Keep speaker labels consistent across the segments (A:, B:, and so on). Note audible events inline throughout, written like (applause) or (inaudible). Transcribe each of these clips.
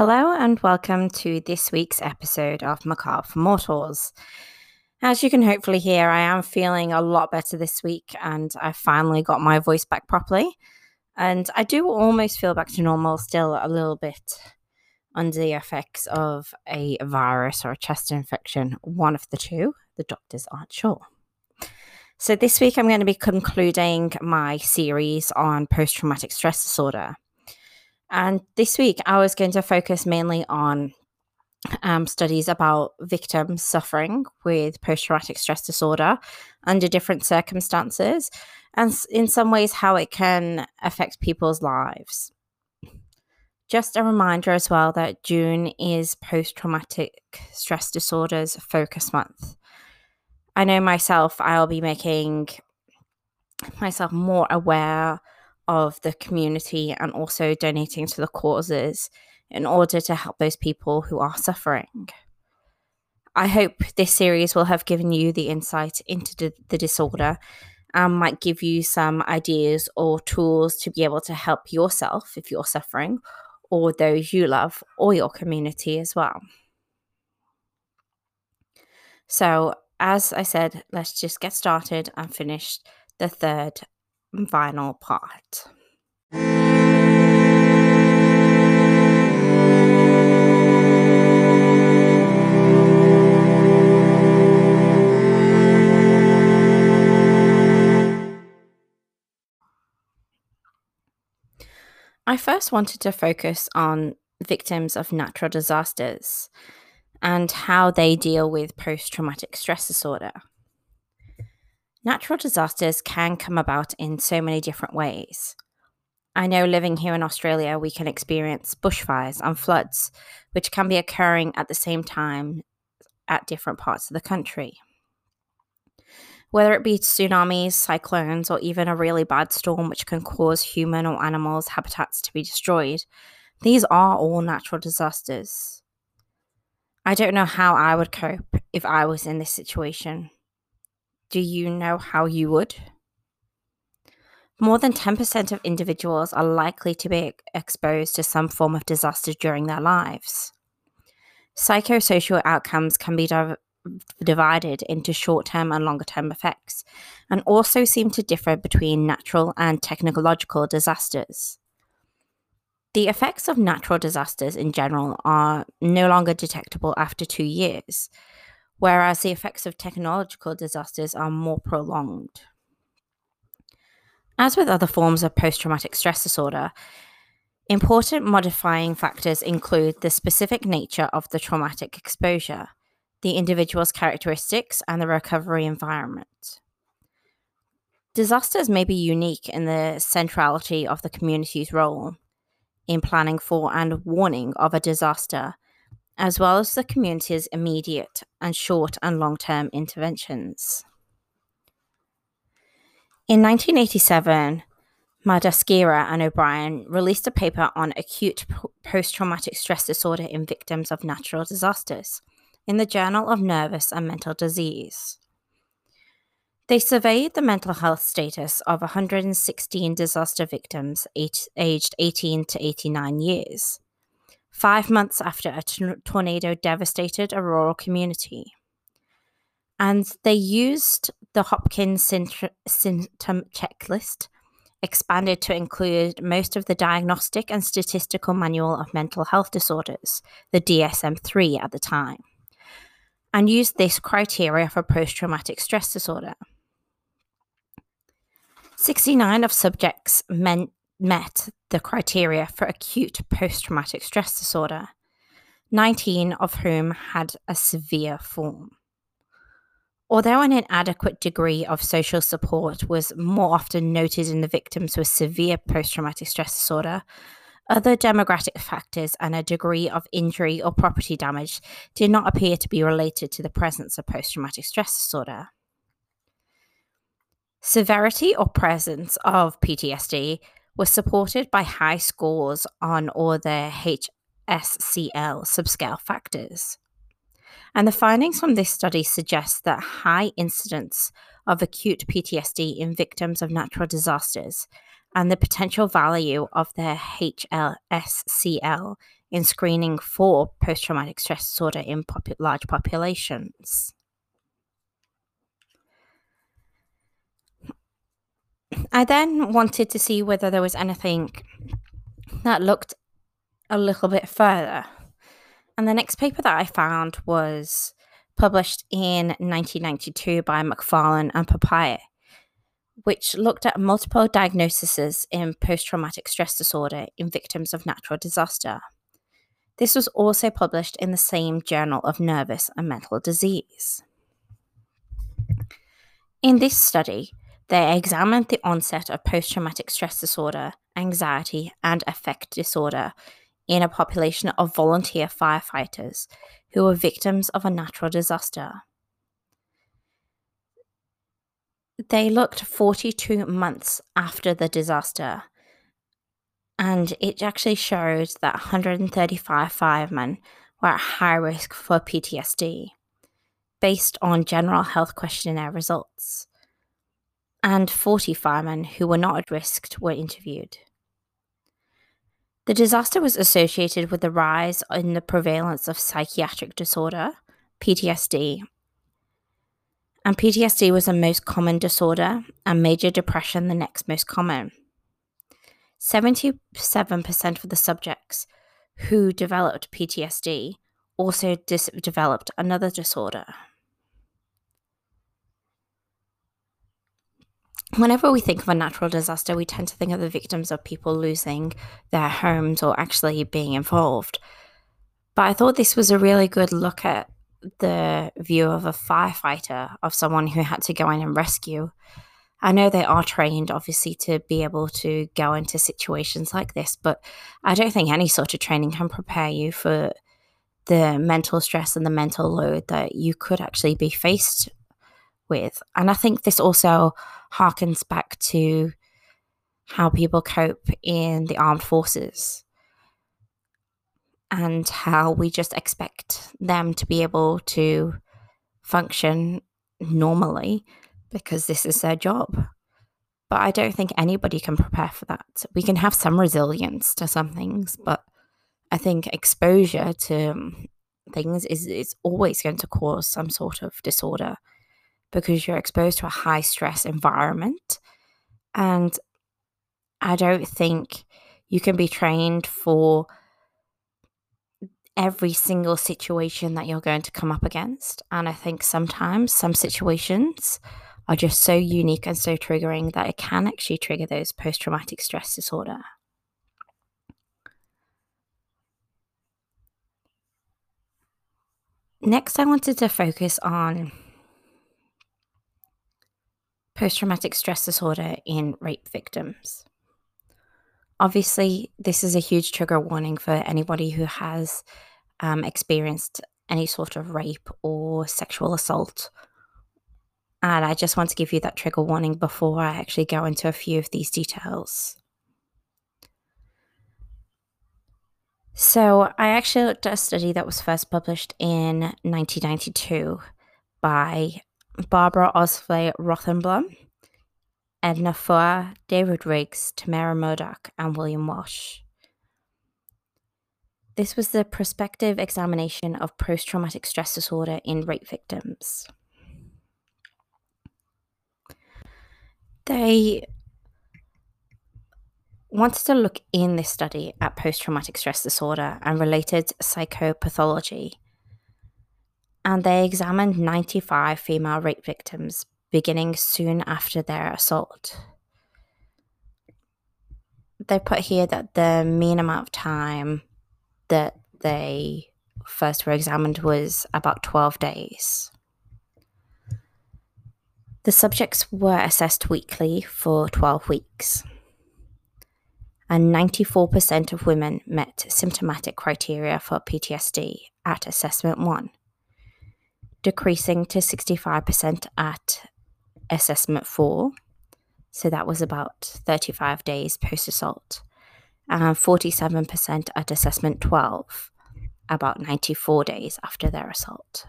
A: Hello, and welcome to this week's episode of Macabre for Mortals. As you can hopefully hear, I am feeling a lot better this week, and I finally got my voice back properly. And I do almost feel back to normal, still a little bit under the effects of a virus or a chest infection, one of the two. The doctors aren't sure. So, this week I'm going to be concluding my series on post traumatic stress disorder. And this week, I was going to focus mainly on um, studies about victims suffering with post traumatic stress disorder under different circumstances, and in some ways, how it can affect people's lives. Just a reminder as well that June is post traumatic stress disorders focus month. I know myself, I'll be making myself more aware of the community and also donating to the causes in order to help those people who are suffering. I hope this series will have given you the insight into the, disorder and might give you some ideas or tools to be able to help yourself if you're suffering, or those you love, or your community as well. So, as I said, let's just get started and finish the third final part. I first wanted to focus on victims of natural disasters and how they deal with post traumatic stress disorder. Natural disasters can come about in so many different ways. I know living here in Australia, we can experience bushfires and floods, which can be occurring at the same time at different parts of the country. Whether it be tsunamis, cyclones, or even a really bad storm which can cause human or animals' habitats to be destroyed, these are all natural disasters. I don't know how I would cope if I was in this situation. Do you know how you would? More than 10% of individuals are likely to be exposed to some form of disaster during their lives. Psychosocial outcomes can be div- divided into short term and longer term effects, and also seem to differ between natural and technological disasters. The effects of natural disasters in general are no longer detectable after two years, whereas the effects of technological disasters are more prolonged. As with other forms of post traumatic stress disorder, important modifying factors include the specific nature of the traumatic exposure, the individual's characteristics, and the recovery environment. Disasters may be unique in the centrality of the community's role in planning for and warning of a disaster as well as the community's immediate and short and long term interventions. In 1987, Madakasira and O'Brien released a paper on acute post traumatic stress disorder in victims of natural disasters in the Journal of Nervous and Mental Disease. They surveyed the mental health status of 116 disaster victims aged 18 to 89 years five months after a t- tornado devastated a rural community. And they used the Hopkins symptom checklist, expanded to include most of the Diagnostic and Statistical Manual of Mental Health Disorders, the DSM 3 at the time, and used this criteria for post traumatic stress disorder. 69 of subjects meant met the criteria for acute post traumatic stress disorder, 19 of whom had a severe form. Although an inadequate degree of social support was more often noted in the victims with severe post traumatic stress disorder, other demographic factors and a degree of injury or property damage did not appear to be related to the presence of post traumatic stress disorder. Severity or presence of PTSD was supported by high scores on all the HSCL subscale factors. And the findings from this study suggest that high incidence of acute PTSD in victims of natural disasters and the potential value of their HLSCL in screening for post traumatic stress disorder in large populations. I then wanted to see whether there was anything that looked a little bit further. And the next paper that I found was published in 1992 by McFarlane and Papay, which looked at multiple diagnoses in post traumatic stress disorder in victims of natural disaster. This was also published in the same Journal of Nervous and Mental Disease. In this study, they examined the onset of post traumatic stress disorder, anxiety, and affect disorder in a population of volunteer firefighters who were victims of a natural disaster. They looked 42 months after the disaster, and it actually showed that 135 firemen were at high risk for PTSD based on general health questionnaire results and 40 firemen who were not at risk were interviewed. The disaster was associated with the rise in the prevalence of psychiatric disorder, PTSD. And PTSD was the most common disorder, and major depression the next most common. 77% of the subjects who developed PTSD also dis- developed another disorder. Whenever we think of a natural disaster, we tend to think of the victims of people losing their homes or actually being involved. But I thought this was a really good look at the view of a firefighter, of someone who had to go in and rescue. I know they are trained, obviously, to be able to go into situations like this, but I don't think any sort of training can prepare you for the mental stress and the mental load that you could actually be faced with. And I think this also harkens back to how people cope in the armed forces and how we just expect them to be able to function normally because this is their job. But I don't think anybody can prepare for that. We can have some resilience to some things, but I think exposure to things is, is always going to cause some sort of disorder because you're exposed to a high stress environment. And I don't think you can be trained for every single situation that you're going to come up against. And I think sometimes some situations are just so unique and so triggering that it can actually trigger those post traumatic stress disorder. Next, I wanted to focus on post traumatic stress disorder in rape victims. Obviously, this is a huge trigger warning for anybody who has um, experienced any sort of rape or sexual assault. And I just want to give you that trigger warning before I actually go into a few of these details. So, I actually looked at a study that was first published in 1992 by Barbara Osway Rothenblum, Edna Foa, David Riggs, Tamara Murdock, and William Walsh. This was the prospective examination of post traumatic stress disorder in rape victims. They wanted to look in this study at post traumatic stress disorder and related psychopathology and they examined 95 female rape victims beginning soon after their assault. They put here that the mean amount of time that they first were examined was about 12 days. The subjects were assessed weekly for 12 weeks, and 94% of women met symptomatic criteria for PTSD at assessment 1 decreasing to 65% at assessment four. So that was about 35 days post assault, and 47% at assessment 12, about 94 days after their assault.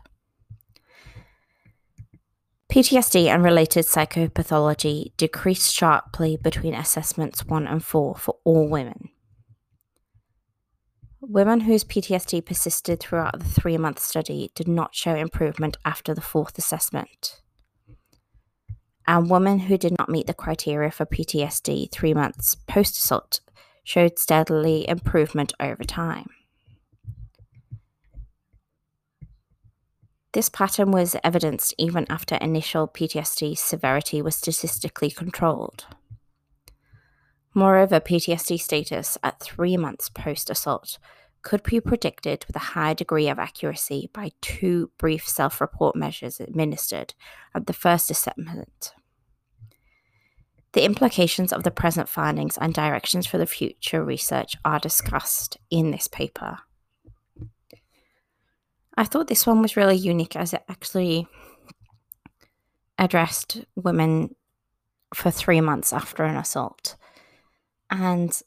A: PTSD and related psychopathology decreased sharply between assessments 1 and 4 for all women. Women whose PTSD persisted throughout the three month study did not show improvement after the fourth assessment. And women who did not meet the criteria for PTSD three months post assault showed steadily improvement over time. This pattern was evidenced even after initial PTSD severity was statistically controlled. Moreover, PTSD status at three months post assault could be predicted with a high degree of accuracy by two brief self report measures administered at the first assessment. The implications of the present findings and directions for the future research are discussed in this paper. I thought this one was really unique as it actually addressed women for three months after an assault. And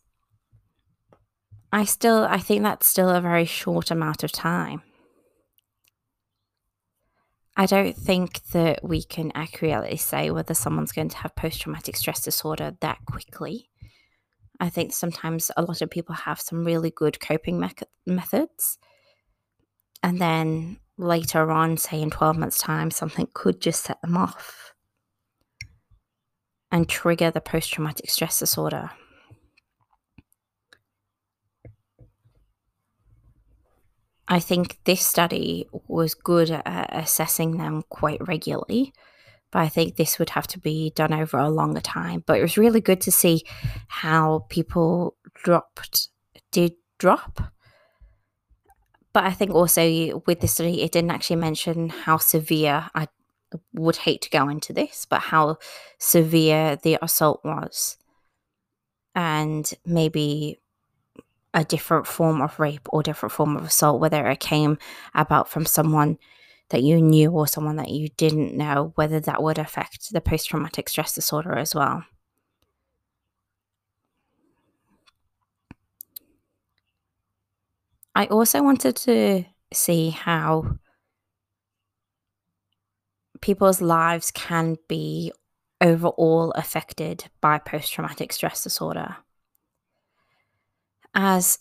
A: I still, I think that's still a very short amount of time. I don't think that we can accurately say whether someone's going to have post traumatic stress disorder that quickly. I think sometimes a lot of people have some really good coping me- methods and then later on, say in 12 months' time, something could just set them off and trigger the post traumatic stress disorder. I think this study was good at assessing them quite regularly, but I think this would have to be done over a longer time. But it was really good to see how people dropped, did drop but I think also with the study, it didn't actually mention how severe. I would hate to go into this, but how severe the assault was, and maybe a different form of rape or different form of assault, whether it came about from someone that you knew or someone that you didn't know, whether that would affect the post traumatic stress disorder as well. I also wanted to see how people's lives can be overall affected by post traumatic stress disorder. As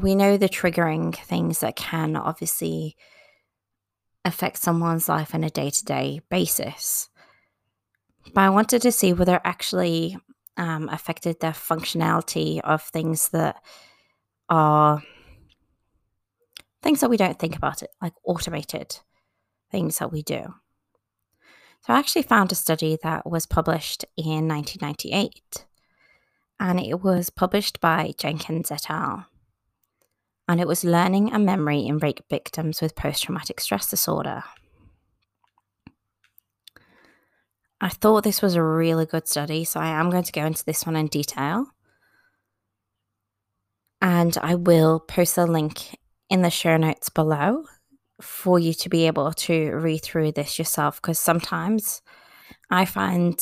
A: we know, the triggering things that can obviously affect someone's life on a day to day basis. But I wanted to see whether it actually um, affected the functionality of things that are things that we don't think about it, like automated things that we do. So I actually found a study that was published in 1998, and it was published by Jenkins et al. And it was learning and memory in rape victims with post traumatic stress disorder. I thought this was a really good study, so I am going to go into this one in detail. And I will post the link in the show notes below for you to be able to read through this yourself because sometimes I find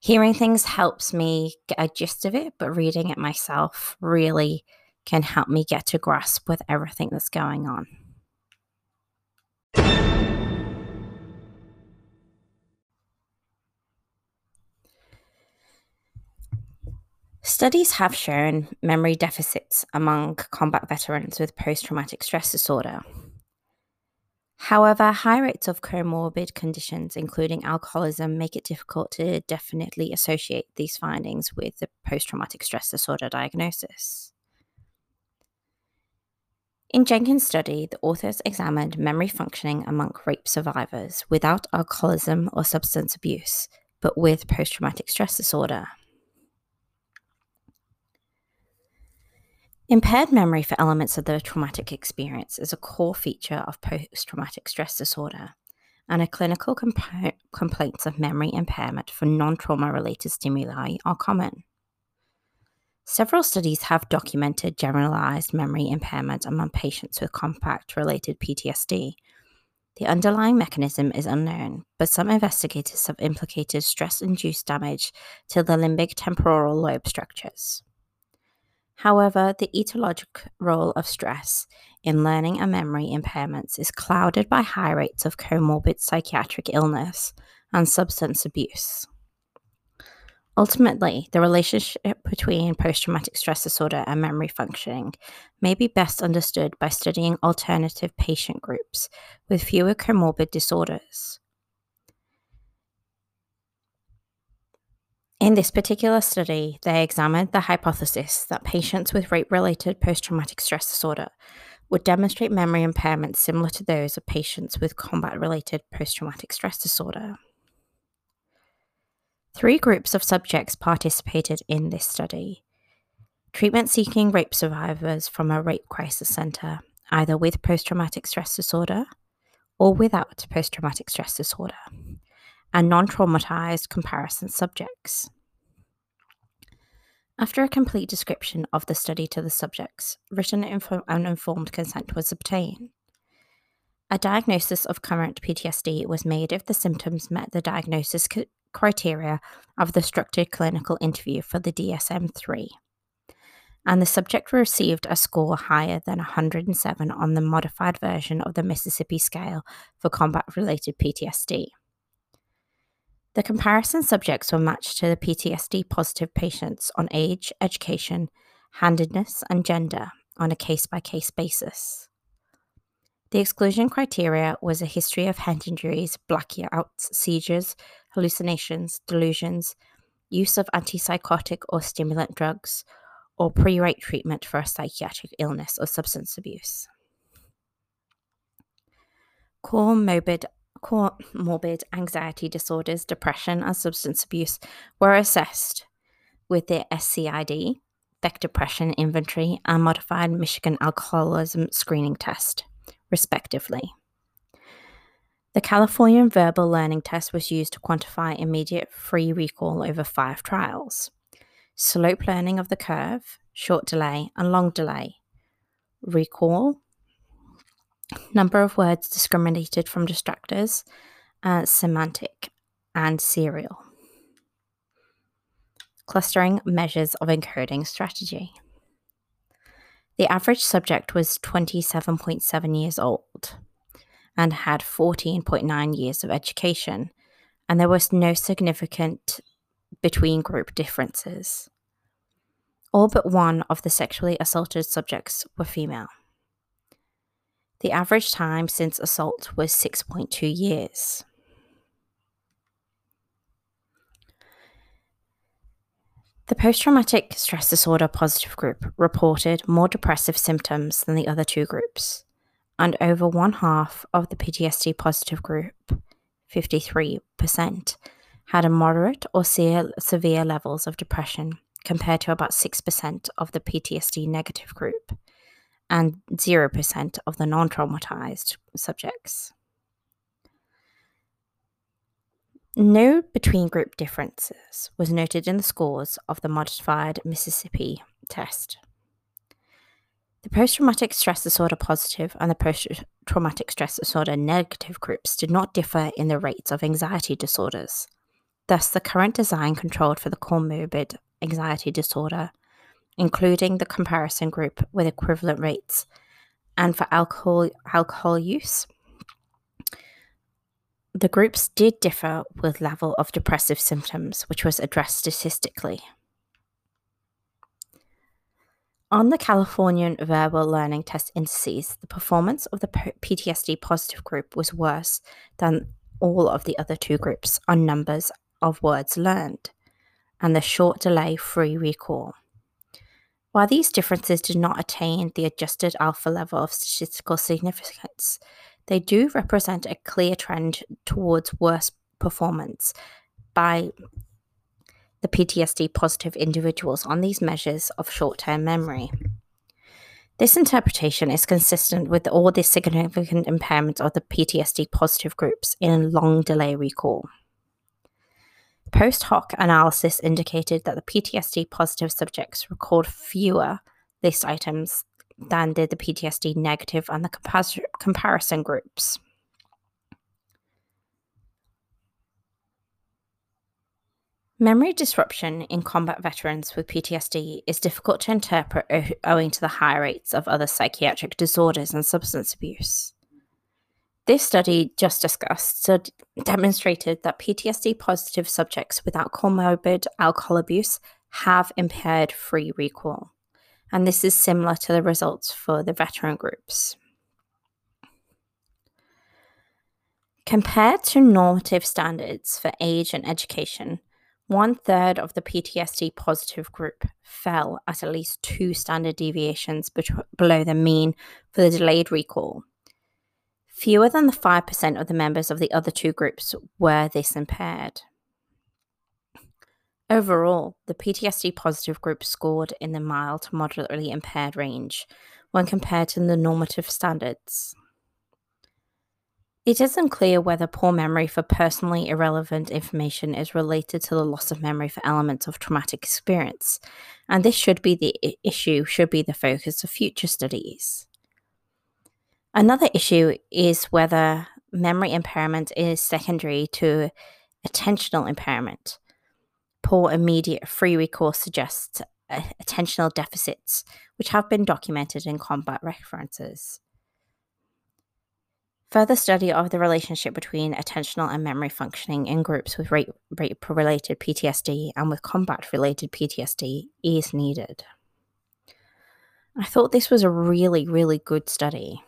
A: hearing things helps me get a gist of it, but reading it myself really can help me get to grasp with everything that's going on. Studies have shown memory deficits among combat veterans with post traumatic stress disorder. However, high rates of comorbid conditions, including alcoholism, make it difficult to definitely associate these findings with the post traumatic stress disorder diagnosis. In Jenkins' study, the authors examined memory functioning among rape survivors without alcoholism or substance abuse, but with post traumatic stress disorder. Impaired memory for elements of the traumatic experience is a core feature of post traumatic stress disorder, and a clinical comp- complaints of memory impairment for non trauma related stimuli are common. Several studies have documented generalized memory impairment among patients with combat related PTSD. The underlying mechanism is unknown, but some investigators have implicated stress induced damage to the limbic temporal lobe structures. However, the etiologic role of stress in learning and memory impairments is clouded by high rates of comorbid psychiatric illness and substance abuse. Ultimately, the relationship between post traumatic stress disorder and memory functioning may be best understood by studying alternative patient groups with fewer comorbid disorders. In this particular study, they examined the hypothesis that patients with rape related post traumatic stress disorder would demonstrate memory impairments similar to those of patients with combat related post traumatic stress disorder. Three groups of subjects participated in this study treatment seeking rape survivors from a rape crisis center, either with post traumatic stress disorder or without post traumatic stress disorder, and non traumatized comparison subjects. After a complete description of the study to the subjects, written and informed consent was obtained. A diagnosis of current PTSD was made if the symptoms met the diagnosis criteria of the structured clinical interview for the DSM 3. And the subject received a score higher than 107 on the modified version of the Mississippi scale for combat related PTSD. The comparison subjects were matched to the PTSD positive patients on age, education, handedness, and gender on a case by case basis. The exclusion criteria was a history of head injuries, blackouts, seizures, hallucinations, delusions, use of antipsychotic or stimulant drugs, or pre rape treatment for a psychiatric illness or substance abuse. Comorbid anxiety disorders, depression, and substance abuse were assessed with the SCID, Beck Depression Inventory, and Modified Michigan Alcoholism Screening Test respectively. The Californian Verbal Learning Test was used to quantify immediate free recall over five trials slope learning of the curve, short delay, and long delay, recall, number of words discriminated from distractors, uh, semantic, and serial. Clustering measures of encoding strategy. The average subject was 27.7 years old and had 14.9 years of education, and there was no significant between group differences. All but one of the sexually assaulted subjects were female. The average time since assault was 6.2 years. The post traumatic stress disorder positive group reported more depressive symptoms than the other two groups, and over one half of the PTSD positive group, 53%, had a moderate or severe levels of depression, compared to about 6% of the PTSD negative group and 0% of the non traumatized subjects. No between group differences was noted in the scores of the modified Mississippi test. The post traumatic stress disorder positive and the post traumatic stress disorder negative groups did not differ in the rates of anxiety disorders. Thus, the current design controlled for the comorbid anxiety disorder, including the comparison group with equivalent rates, and for alcohol, alcohol use, the groups did differ with level of depressive symptoms, which was addressed statistically. On the Californian Verbal Learning Test indices, the performance of the PTSD positive group was worse than all of the other two groups on numbers of words learned and the short delay free recall. While these differences did not attain the adjusted alpha level of statistical significance, they do represent a clear trend towards worse performance by the PTSD positive individuals on these measures of short term memory. This interpretation is consistent with all the significant impairments of the PTSD positive groups in long delay recall. Post hoc analysis indicated that the PTSD positive subjects recalled fewer list items than did the PTSD negative and the compar- comparison groups. Memory disruption in combat veterans with PTSD is difficult to interpret owing to the high rates of other psychiatric disorders and substance abuse. This study just discussed demonstrated that PTSD positive subjects without comorbid alcohol abuse have impaired free recall. And this is similar to the results for the veteran groups. Compared to normative standards for age and education, one third of the PTSD positive group fell at at least two standard deviations below the mean for the delayed recall Fewer than the 5% of the members of the other two groups were this impaired. Overall, the PTSD positive group scored in the mild to moderately impaired range when compared to the normative standards. It isn't clear whether poor memory for personally irrelevant information is related to the loss of memory for elements of traumatic experience, and this should be the issue, should be the focus of future studies. Another issue is whether memory impairment is secondary to attentional impairment. Poor immediate free recall suggests uh, attentional deficits, which have been documented in combat references. Further study of the relationship between attentional and memory functioning in groups with rape, related PTSD and with combat related PTSD is needed. I thought this was a really, really good study.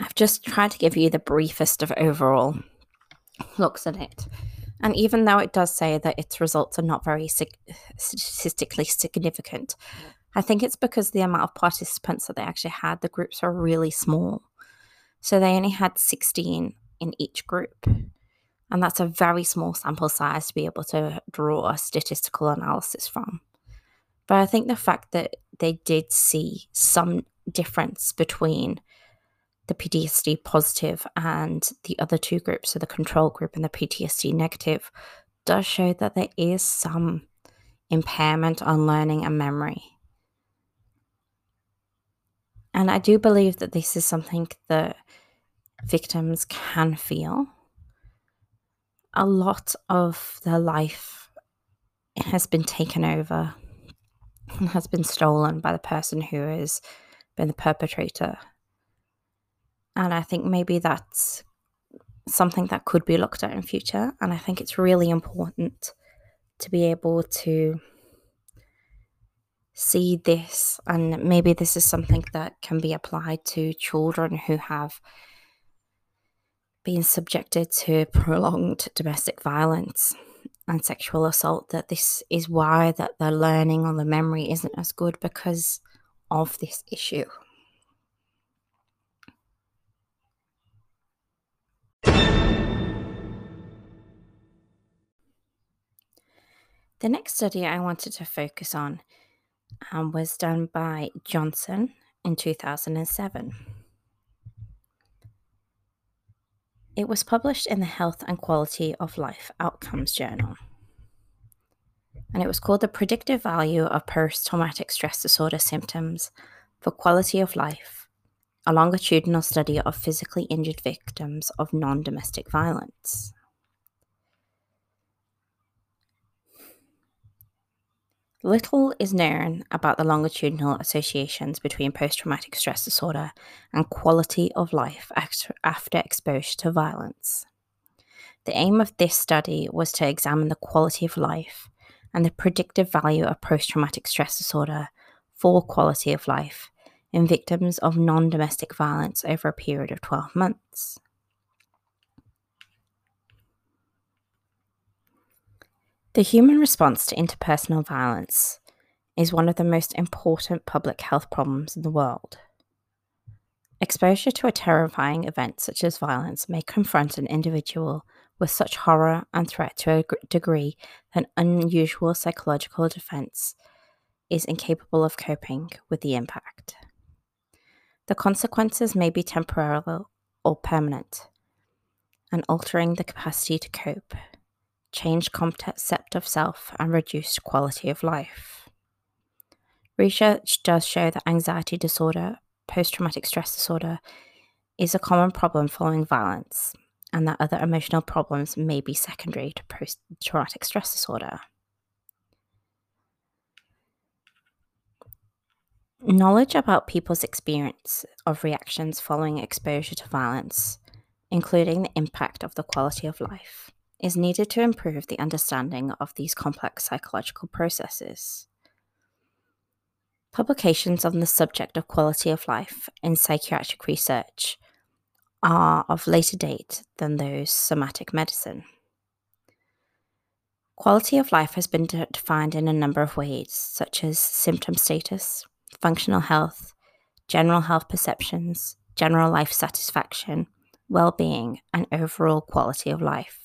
A: I've just tried to give you the briefest of overall hmm. looks at it. And even though it does say that its results are not very sig- statistically significant, I think it's because the amount of participants that they actually had, the groups are really small. So they only had 16 in each group. And that's a very small sample size to be able to draw a statistical analysis from. But I think the fact that they did see some difference between the PTSD positive and the other two groups, so the control group and the PTSD negative, does show that there is some impairment on learning and memory. And I do believe that this is something that victims can feel. A lot of their life has been taken over and has been stolen by the person who has been the perpetrator. And I think maybe that's something that could be looked at in future. And I think it's really important to be able to see this. And maybe this is something that can be applied to children who have been subjected to prolonged domestic violence and sexual assault that this is why that the learning or the memory isn't as good because of this issue The next study I wanted to focus on um, was done by Johansen in 2007. It was published in the Health and Quality of Life Outcomes Journal. And it was called The Predictive Value of Post Traumatic Stress Disorder Symptoms for Quality of Life, a longitudinal study of physically injured victims of non domestic violence. Little is known about the longitudinal associations between post traumatic stress disorder and quality of life after exposure to violence. The aim of this study was to examine the quality of life and the predictive value of post traumatic stress disorder for quality of life in victims of non domestic violence over a period of 12 months. The human response to interpersonal violence is one of the most important public health problems in the world. Exposure to a terrifying event such as violence may confront an individual with such horror and threat to a degree that unusual psychological defense is incapable of coping with the impact. The consequences may be temporal or permanent, and altering the capacity to cope changed concept of self, and reduced quality of life. Research does show that anxiety disorder, post traumatic stress disorder, is a common problem following violence, and that other emotional problems may be secondary to post traumatic stress disorder. Knowledge about people's experience of reactions following exposure to violence, including the impact of the quality of life, is needed to improve the understanding of these complex psychological processes. Publications on the subject of quality of life in psychiatric research are of later date than those somatic medicine. Quality of life has been defined in a number of ways, such as symptom status, functional health, general health perceptions, general life satisfaction, well being, and overall quality of life.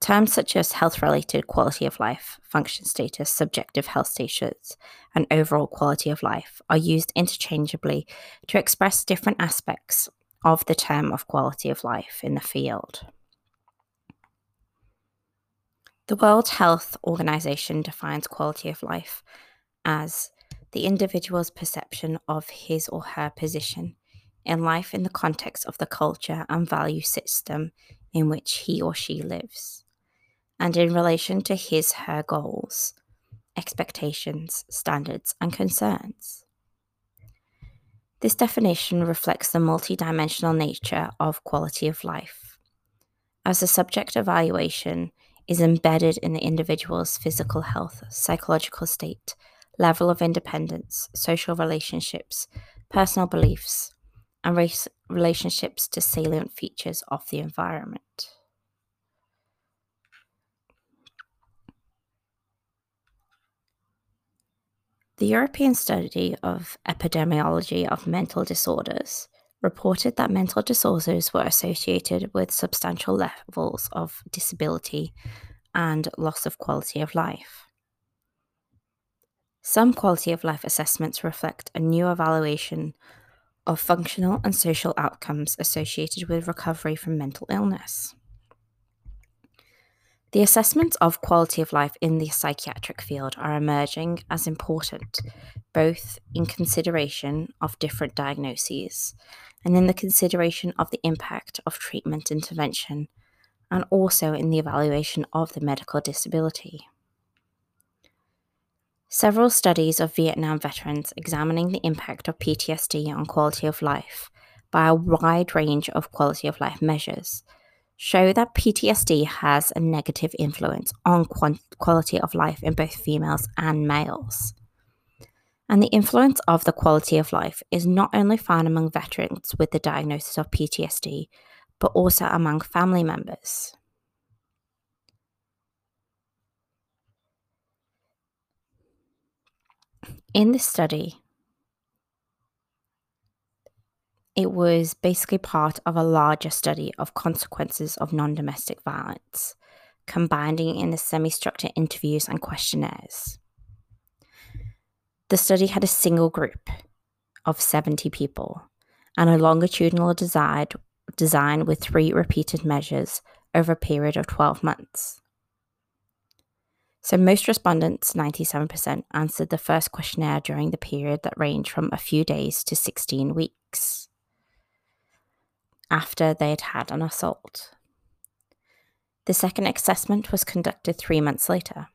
A: Terms such as health related quality of life, function status, subjective health status, and overall quality of life are used interchangeably to express different aspects of the term of quality of life in the field. The World Health Organization defines quality of life as the individual's perception of his or her position in life in the context of the culture and value system in which he or she lives and in relation to his her goals, expectations, standards, and concerns. This definition reflects the multidimensional nature of quality of life, as the subject evaluation is embedded in the individual's physical health, psychological state, level of independence, social relationships, personal beliefs, and race relationships to salient features of the environment. The European Study of Epidemiology of Mental Disorders reported that mental disorders were associated with substantial levels of disability and loss of quality of life. Some quality of life assessments reflect a new evaluation of functional and social outcomes associated with recovery from mental illness. The assessments of quality of life in the psychiatric field are emerging as important, both in consideration of different diagnoses and in the consideration of the impact of treatment intervention, and also in the evaluation of the medical disability. Several studies of Vietnam veterans examining the impact of PTSD on quality of life by a wide range of quality of life measures show that PTSD has a negative influence on quality of life in both females and males. And the influence of the quality of life is not only found among veterans with the diagnosis of PTSD, but also among family members. In this study, it was basically part of a larger study of consequences of non domestic violence, combining in the semi structured interviews and questionnaires. The study had a single group of 70 people and a longitudinal design, design with three repeated measures over a period of 12 months. So, most respondents, 97%, answered the first questionnaire during the period that ranged from a few days to 16 weeks after they had had an assault. The second assessment was conducted three months later,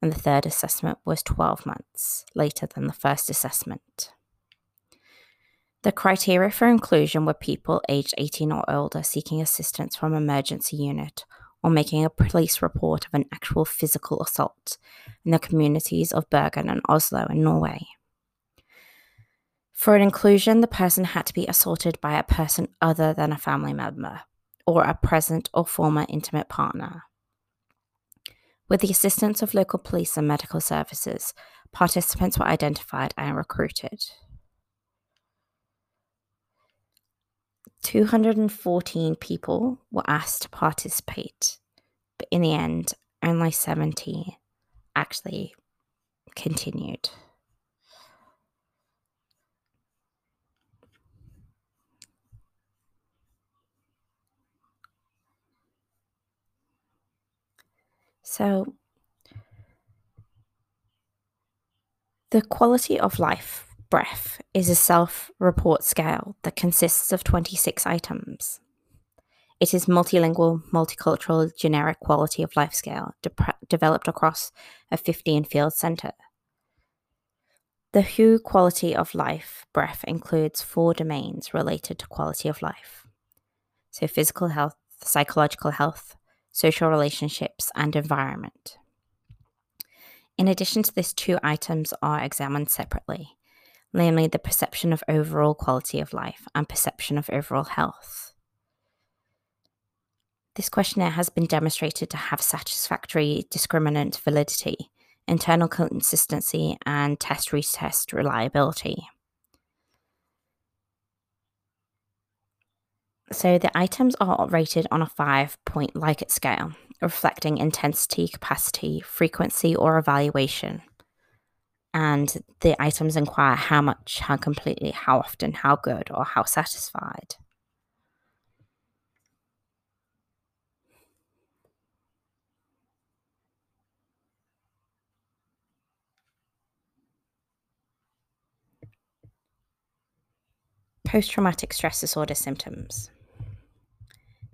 A: and the third assessment was 12 months later than the first assessment. The criteria for inclusion were people aged 18 or older seeking assistance from an emergency unit or making a police report of an actual physical assault in the communities of Bergen and Oslo in Norway. For an inclusion, the person had to be assaulted by a person other than a family member or a present or former intimate partner. With the assistance of local police and medical services, participants were identified and recruited. 214 people were asked to participate, but in the end, only 70 actually continued. So, the quality of life BREF is a self report scale that consists of 26 items. It is multilingual, multicultural, generic quality of life scale de- developed across a 15 field center. The WHO quality of life BREF includes four domains related to quality of life. So, physical health, psychological health, social relationships, and environment. In addition to this, two items are examined separately, namely the perception of overall quality of life and perception of overall health. This questionnaire has been demonstrated to have satisfactory discriminant validity internal consistency, and test retest reliability. So the items are rated on a five point Likert scale, reflecting intensity, capacity, frequency, or evaluation. And the items inquire how much, how completely, how often, how good, or how satisfied. Post traumatic stress disorder symptoms.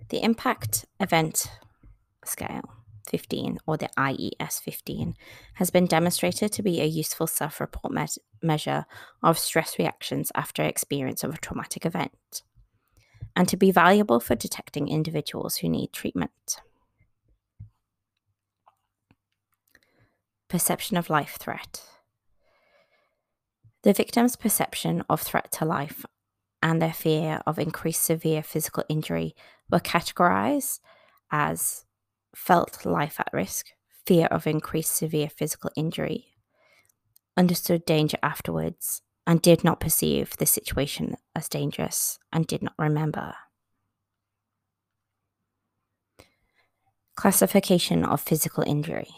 A: The impact event scale 15 or the IES 15 has been demonstrated to be a useful self report me- measure of stress reactions after experience of a traumatic event and to be valuable for detecting individuals who need treatment. Perception of life threat. The victim's perception of threat to life and their fear of increased severe physical injury were categorized as felt life at risk, fear of increased severe physical injury, understood danger afterwards, and did not perceive the situation as dangerous and did not remember. Classification of physical injury.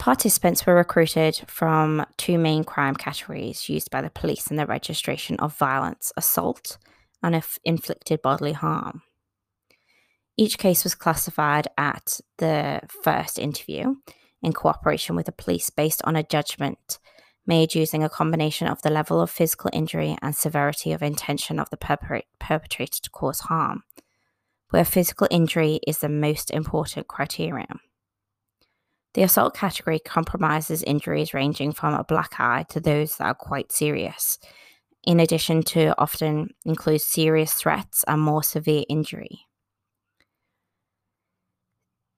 A: Participants were recruited from two main crime categories used by the police in the registration of violence assault and if inflicted bodily harm. Each case was classified at the first interview in cooperation with the police based on a judgment made using a combination of the level of physical injury and severity of intention of the perpetrator to cause harm, where physical injury is the most important criterion. The assault category compromises injuries ranging from a black eye to those that are quite serious, in addition to often include serious threats and more severe injury.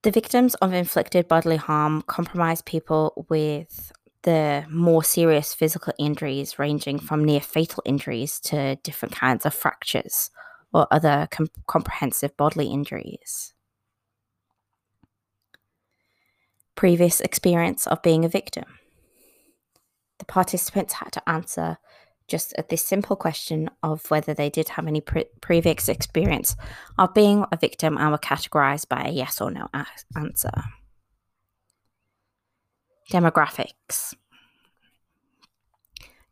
A: The victims of inflicted bodily harm comprise people with the more serious physical injuries, ranging from near fatal injuries to different kinds of fractures or other com- comprehensive bodily injuries. Previous experience of being a victim. The participants had to answer just this simple question of whether they did have any pre- previous experience of being a victim and were categorized by a yes or no a- answer. Demographics.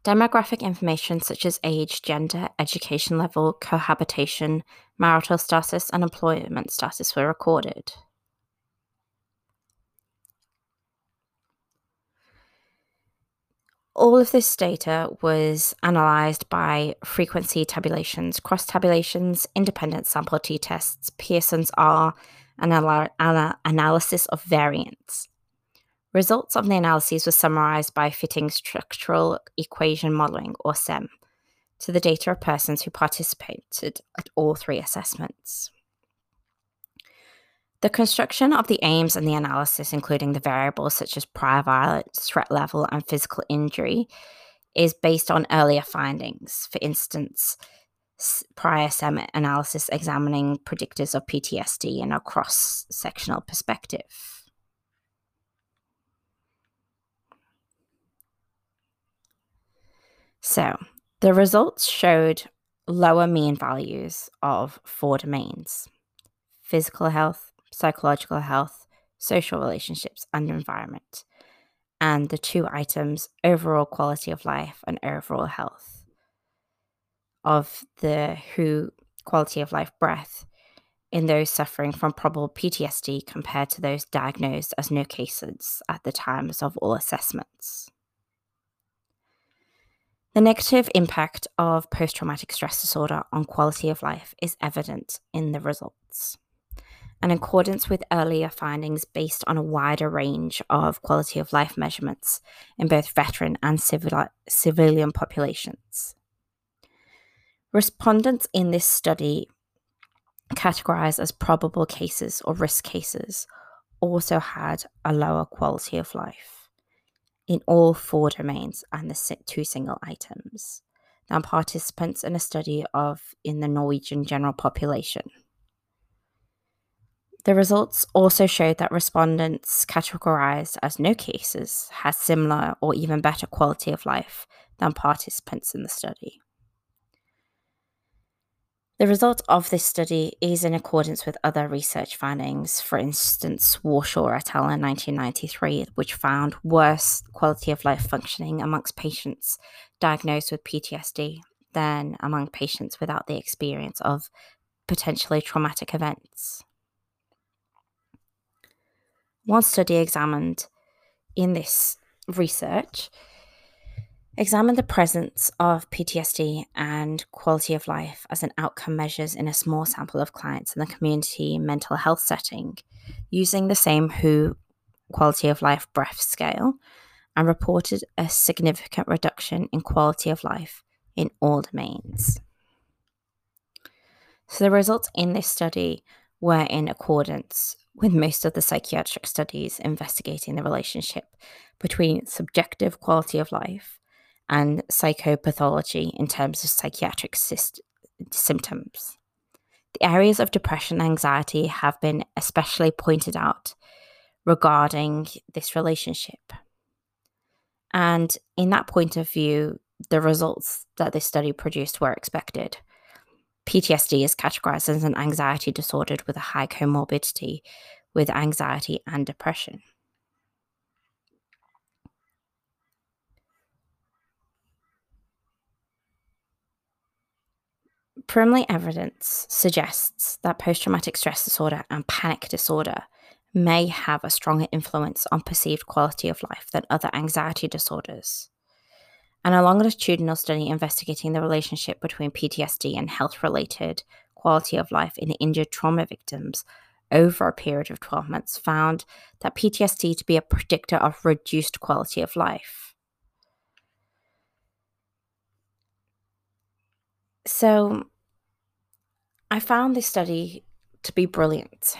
A: Demographic information such as age, gender, education level, cohabitation, marital status, and employment status were recorded. All of this data was analysed by frequency tabulations, cross tabulations, independent sample t tests, Pearson's R, and anal- analysis of variance. Results of the analyses were summarised by fitting structural equation modelling, or SEM, to the data of persons who participated at all three assessments. The construction of the aims and the analysis, including the variables such as prior violence, threat level, and physical injury, is based on earlier findings. For instance, prior SEM analysis examining predictors of PTSD in a cross sectional perspective. So, the results showed lower mean values of four domains physical health, psychological health, social relationships, and environment. And the two items overall quality of life and overall health of the WHO quality of life BREF in those suffering from probable PTSD compared to those diagnosed as no cases at the times of all assessments. The negative impact of post traumatic stress disorder on quality of life is evident in the results in accordance with earlier findings based on a wider range of quality of life measurements in both veteran and civil, civilian populations. Respondents in this study, categorized as probable cases or risk cases, also had a lower quality of life in all four domains and the two single items than participants in a study of in the Norwegian general population. The results also showed that respondents categorized as no cases had similar or even better quality of life than participants in the study. The result of this study is in accordance with other research findings, for instance, Warshaw et al. in 1993, which found worse quality of life functioning amongst patients diagnosed with PTSD than among patients without the experience of potentially traumatic events. One study examined in this research examined the presence of PTSD and quality of life as an outcome measures in a small sample of clients in the community mental health setting using the same WHO quality of life BREF scale and reported a significant reduction in quality of life in all domains. So the results in this study were in accordance with most of the psychiatric studies investigating the relationship between subjective quality of life and psychopathology in terms of psychiatric syst- symptoms. The areas of depression and anxiety have been especially pointed out regarding this relationship. And in that point of view, the results that this study produced were expected. PTSD is categorized as an anxiety disorder with a high comorbidity with anxiety and depression. Preliminary evidence suggests that post traumatic stress disorder and panic disorder may have a stronger influence on perceived quality of life than other anxiety disorders and a longitudinal study investigating the relationship between PTSD and health related quality of life in injured trauma victims over a period of 12 months found that PTSD to be a predictor of reduced quality of life. So I found this study to be brilliant.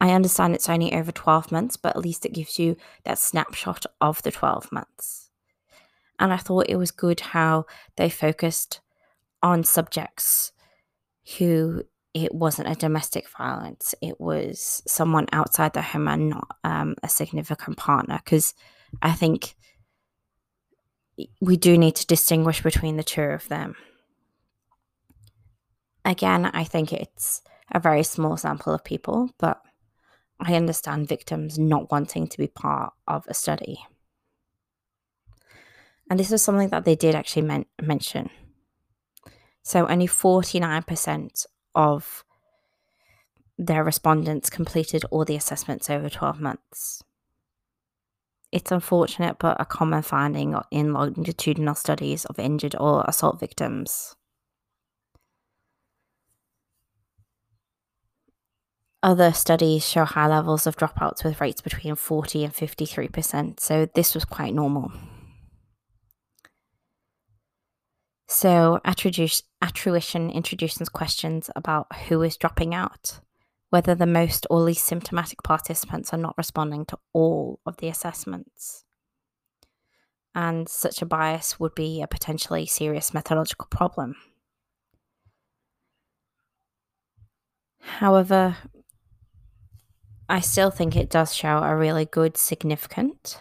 A: I understand it's only over 12 months, but at least it gives you that snapshot of the 12 months. And I thought it was good how they focused on subjects who it wasn't a domestic violence, it was someone outside the home and not um, a significant partner. Because I think we do need to distinguish between the two of them. Again, I think it's a very small sample of people, but I understand victims not wanting to be part of a study. And this was something that they did actually men- mention. So only 49% of their respondents completed all the assessments over 12 months. It's unfortunate, but a common finding in longitudinal studies of injured or assault victims. Other studies show high levels of dropouts with rates between 40 and 53%, so this was quite normal. So, attribution introduces questions about who is dropping out, whether the most or least symptomatic participants are not responding to all of the assessments. And such a bias would be a potentially serious methodological problem. However, I still think it does show a really good significant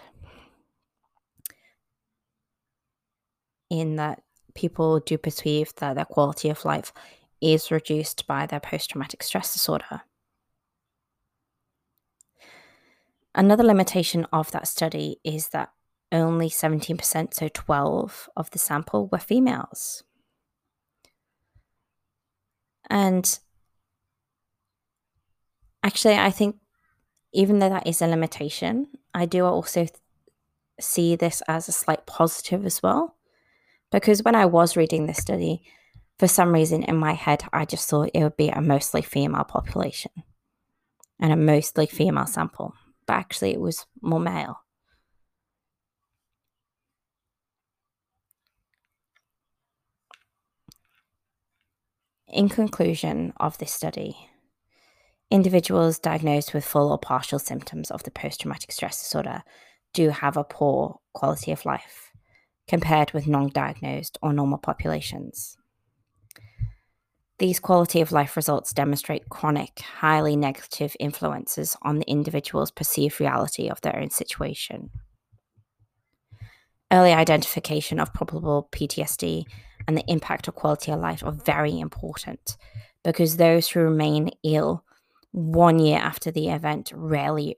A: in that people do perceive that their quality of life is reduced by their post traumatic stress disorder. Another limitation of that study is that only 17%, so 12 of the sample, were females. And actually, I think even though that is a limitation, I do also see this as a slight positive as well because when I was reading this study, for some reason in my head, I just thought it would be a mostly female population and a mostly female sample, but actually it was more male. In conclusion of this study, individuals diagnosed with full or partial symptoms of the post traumatic stress disorder do have a poor quality of life compared with non diagnosed or normal populations. These quality of life results demonstrate chronic, highly negative influences on the individual's perceived reality of their own situation. Early identification of probable PTSD and the impact of quality of life are very important because those who remain ill one year after the event rarely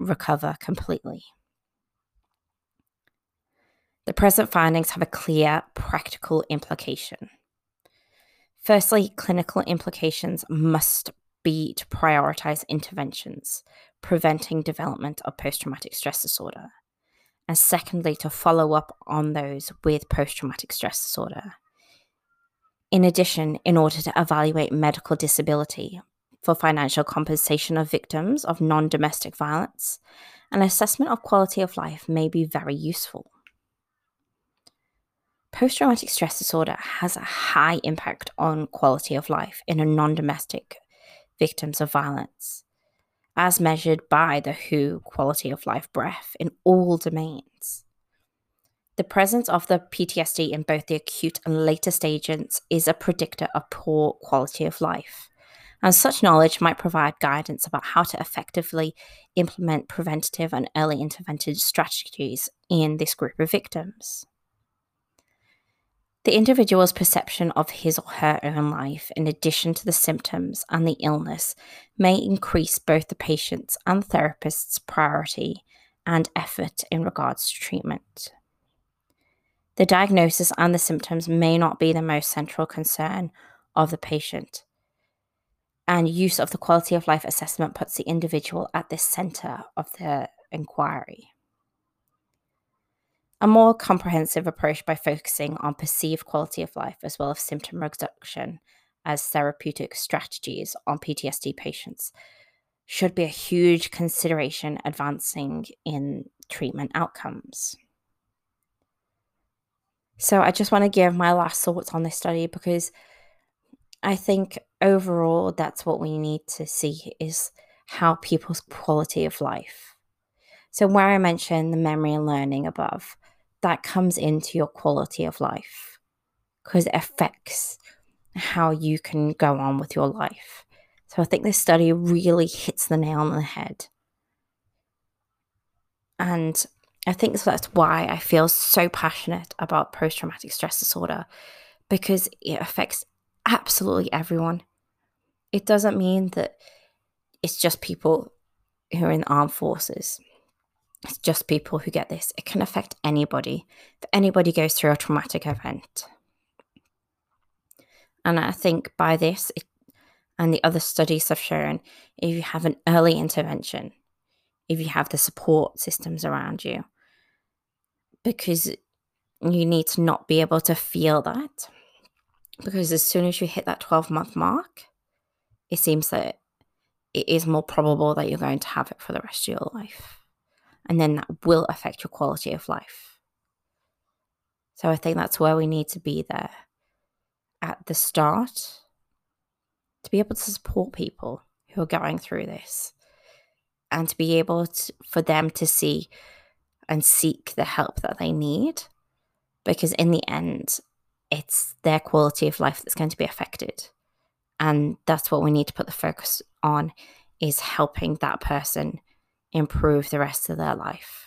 A: recover completely. The present findings have a clear practical implication. Firstly, clinical implications must be to prioritize interventions preventing development of post traumatic stress disorder. And secondly, to follow up on those with post traumatic stress disorder. In addition, in order to evaluate medical disability for financial compensation of victims of non domestic violence, an assessment of quality of life may be very useful. Post traumatic stress disorder has a high impact on quality of life in non domestic victims of violence, as measured by the WHO quality of life BREF in all domains. The presence of the PTSD in both the acute and later stages is a predictor of poor quality of life, and such knowledge might provide guidance about how to effectively implement preventative and early intervention strategies in this group of victims. The individual's perception of his or her own life, in addition to the symptoms and the illness, may increase both the patient's and therapist's priority and effort in regards to treatment. The diagnosis and the symptoms may not be the most central concern of the patient, and use of the quality of life assessment puts the individual at the center of the inquiry a more comprehensive approach by focusing on perceived quality of life as well as symptom reduction as therapeutic strategies on PTSD patients should be a huge consideration advancing in treatment outcomes. So, I just want to give my last thoughts on this study because I think overall that's what we need to see is how people's quality of life. So, where I mentioned the memory and learning above, that comes into your quality of life because it affects how you can go on with your life. So I think this study really hits the nail on the head. And I think that's why I feel so passionate about post traumatic stress disorder because it affects absolutely everyone. It doesn't mean that it's just people who are in the armed forces it's just people who get this. It can affect anybody. If anybody goes through a traumatic event. And I think by this, it, and the other studies have shown, if you have an early intervention, if you have the support systems around you, because you need to not be able to feel that. Because as soon as you hit that 12 month mark, it seems that it is more probable that you're going to have it for the rest of your life and then that will affect your quality of life. So I think that's where we need to be there at the start to be able to support people who are going through this and to be able to, for them to see and seek the help that they need because in the end it's their quality of life that's going to be affected and that's what we need to put the focus on is helping that person improve the rest of their life.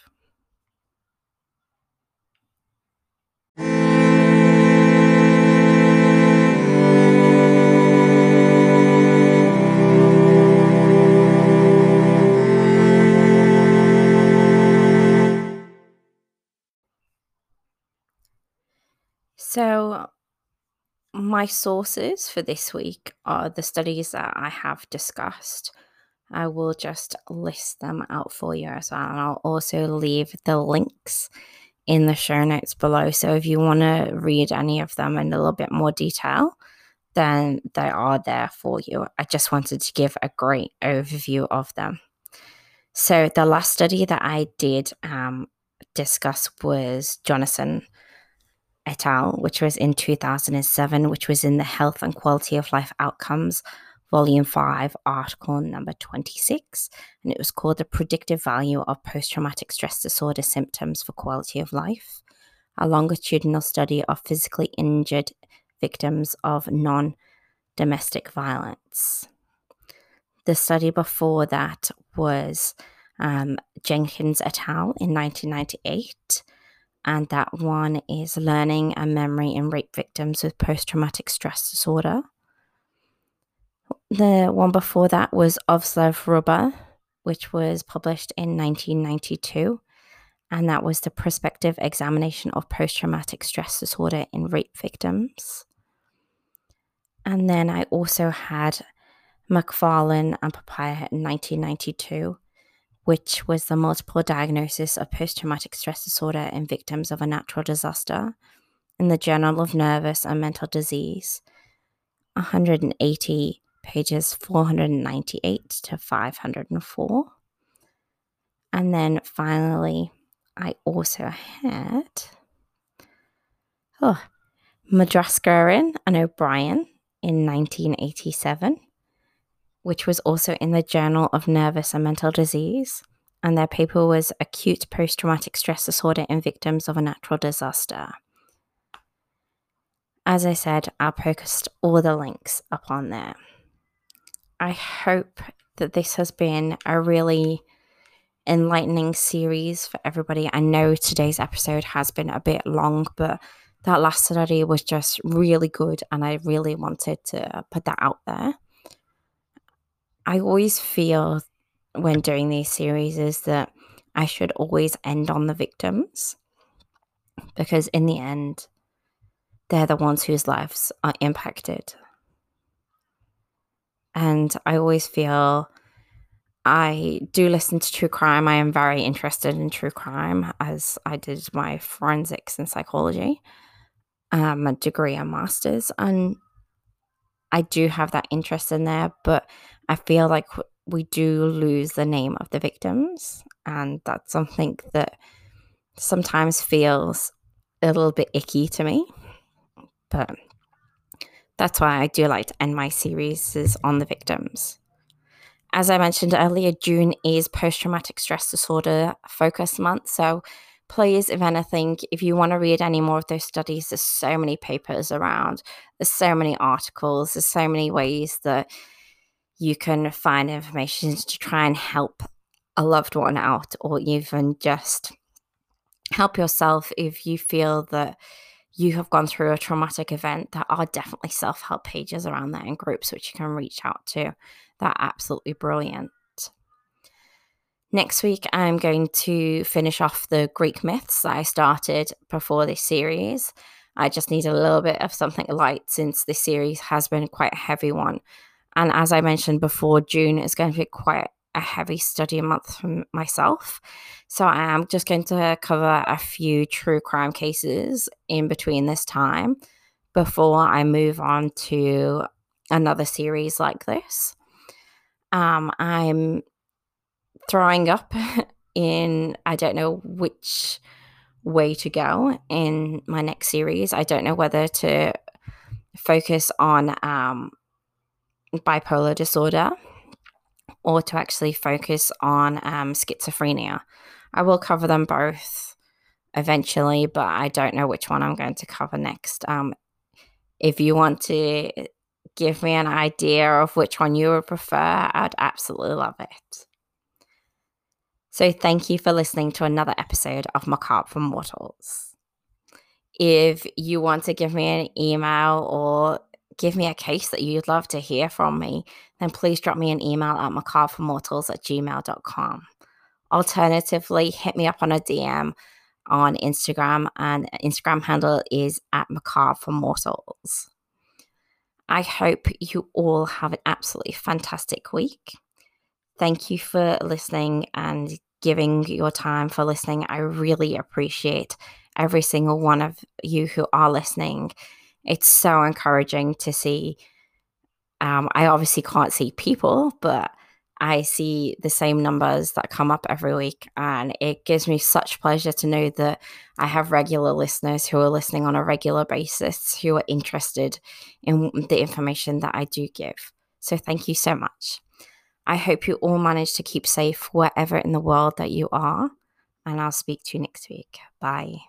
A: So, my sources for this week are the studies that I have discussed I will just list them out for you as well. And I'll also leave the links in the show notes below. So if you want to read any of them in a little bit more detail, then they are there for you. I just wanted to give a great overview of them. So, the last study that I did um, discuss was Johansen et al., which was in 2007, which was in the Health and Quality of Life Outcomes, Volume 5, Article number 26. And it was called The Predictive Value of Post Traumatic Stress Disorder Symptoms for Quality of Life, a longitudinal study of physically injured victims of non domestic violence. The study before that was um, Jenkins et al. in 1998 and that one is learning and memory in rape victims with post traumatic stress disorder. The one before that was Ovslav Ruba, which was published in 1992, and that was the prospective examination of post traumatic stress disorder in rape victims. And then I also had McFarlane and Papay in 1992, which was the multiple diagnosis of post traumatic stress disorder in victims of a natural disaster in the Journal of Nervous and Mental Disease, 180 pages 498 to 504. And then finally, I also had oh, Madakasira and O'Brien in 1987 which was also in the Journal of Nervous and Mental Disease. And their paper was Acute Post Traumatic Stress Disorder in Victims of a Natural Disaster. As I said, I'll post all the links up on there. I hope that this has been a really enlightening series for everybody. I know today's episode has been a bit long, but that last study was just really good, and I really wanted to put that out there. I always feel when doing these series is that I should always end on the victims because in the end, they're the ones whose lives are impacted. And I always feel I do listen to true crime. I am very interested in true crime as I did my forensics and psychology, um, a degree and master's. And I do have that interest in there, but I feel like we do lose the name of the victims. And that's something that sometimes feels a little bit icky to me. But that's why I do like to end my series on the victims. As I mentioned earlier, June is post traumatic stress disorder focus month. So please, if anything, if you want to read any more of those studies, there's so many papers around, there's so many articles, there's so many ways that you can find information to try and help a loved one out or even just help yourself if you feel that you have gone through a traumatic event there are definitely self-help pages around that in groups which you can reach out to. That are absolutely brilliant. Next week i'm going to finish off the greek myths that i started before this series. I just need a little bit of something light since this series has been quite a heavy one. And as I mentioned before, June is going to be quite a heavy study month for myself. So I am just going to cover a few true crime cases in between this time before I move on to another series like this. Um, I'm throwing up (laughs) in, I don't know which way to go in my next series. I don't know whether to focus on um, bipolar disorder or to actually focus on um, schizophrenia. I will cover them both eventually, but I don't know which one I'm going to cover next. Um, if you want to give me an idea of which one you would prefer, I'd absolutely love it. So, thank you for listening to another episode of Macabre for Mortals. If you want to give me an email or give me a case that you'd love to hear from me, then please drop me an email at macabreformortals at gmail.com. Alternatively, hit me up on a DM on Instagram, and Instagram handle is at macabre for mortals. I hope you all have an absolutely fantastic week. Thank you for listening and giving your time for listening. I really appreciate every single one of you who are listening It's so encouraging to see. Um, I obviously can't see people, but I see the same numbers that come up every week. And it gives me such pleasure to know that I have regular listeners who are listening on a regular basis who are interested in the information that I do give. So thank you so much. I hope you all manage to keep safe wherever in the world that you are. And I'll speak to you next week. Bye.